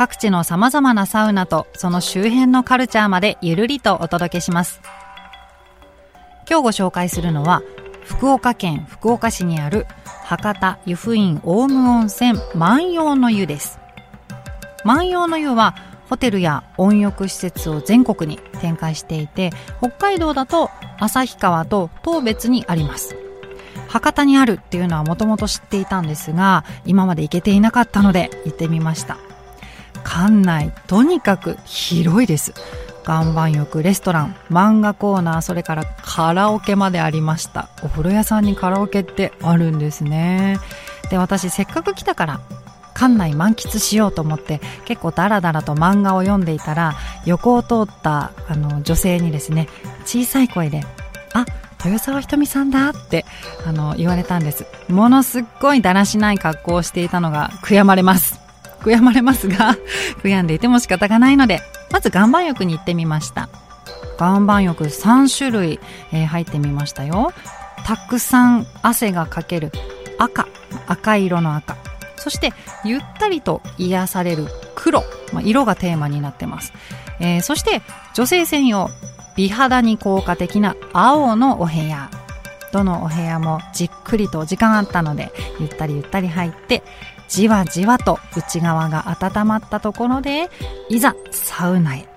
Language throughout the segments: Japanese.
各地の様々なサウナとその周辺のカルチャーまでゆるりとお届けします。今日ご紹介するのは福岡県福岡市にある博多湯布院オウム温泉万葉の湯です。万葉の湯はホテルや温浴施設を全国に展開していて北海道だと旭川と当別にあります。博多にあるっていうのはもともと知っていたんですが今まで行けていなかったので行ってみました。館内とにかく広いです。岩盤浴レストラン漫画コーナーそれからカラオケまでありました。お風呂屋さんにカラオケってあるんですね。で私せっかく来たから館内満喫しようと思って結構ダラダラと漫画を読んでいたら横を通ったあの女性にですね小さい声で「あ豊沢ひとみさんだってあの言われたんです。ものすっごいだらしない格好をしていたのが悔やまれます。悔やまれますが 悔やんでいても仕方がないのでまず岩盤浴に行ってみました。岩盤浴3種類、えー、入ってみましたよ。たくさん汗がかける赤赤色の赤。そしてゆったりと癒される黒、まあ、色がテーマになってます、えー、そして女性専用美肌に効果的な青のお部屋。どのお部屋もじっくりと時間あったのでゆったりゆったり入ってじわじわと内側が温まったところでいざサウナへ。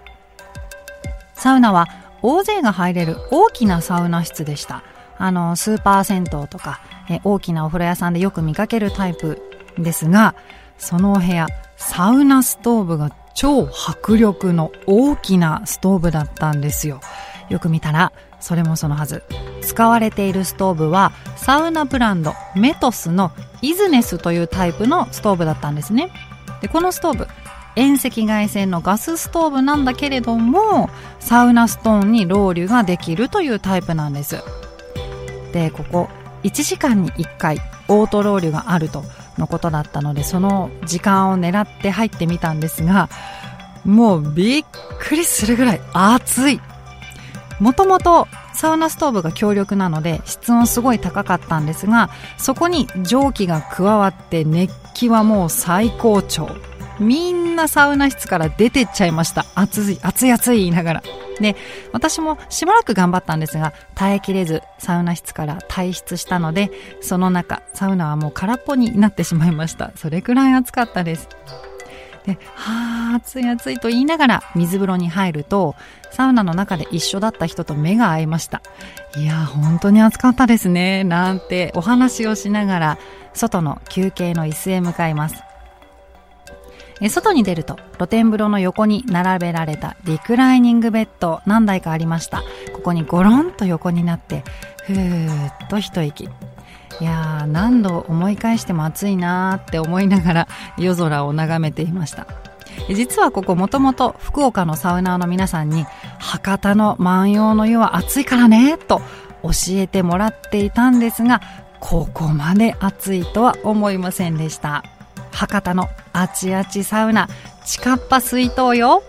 サウナは大勢が入れる大きなサウナ室でした。あのスーパー銭湯とかえ大きなお風呂屋さんでよく見かけるタイプですがそのお部屋サウナストーブが超迫力の大きなストーブだったんですよ。よく見たらそれもそのはず。使われているストーブはサウナブランドメトスのイズネスというタイプのストーブだったんですね。でこのストーブ遠赤外線のガスストーブなんだけれどもサウナストーンにロウリュができるというタイプなんです。でここ1時間に1回オートロウリュがあるとのことだったのでその時間を狙って入ってみたんですがもうびっくりするぐらい暑い。もともとサウナストーブが強力なので室温すごい高かったんですがそこに蒸気が加わって熱気はもう最高潮。みんなサウナ室から出てっちゃいました。暑い暑い暑い言いながら。で私もしばらく頑張ったんですが耐えきれずサウナ室から退出したのでその中サウナはもう空っぽになってしまいました。それくらい暑かったです。で、はあ、暑い暑いと言いながら水風呂に入ると、サウナの中で一緒だった人と目が合いました。いや、本当に暑かったですね、なんてお話をしながら、外の休憩の椅子へ向かいます。え外に出ると露天風呂の横に並べられたリクライニングベッド何台かありましたここにゴロンと横になってふーっと一息いやー何度思い返しても暑いなーって思いながら夜空を眺めていました実はここもともと福岡のサウナーの皆さんに博多の万葉の湯は暑いからねと教えてもらっていたんですがここまで暑いとは思いませんでした博多のあちあちサウナ、地下っぱ水筒よ。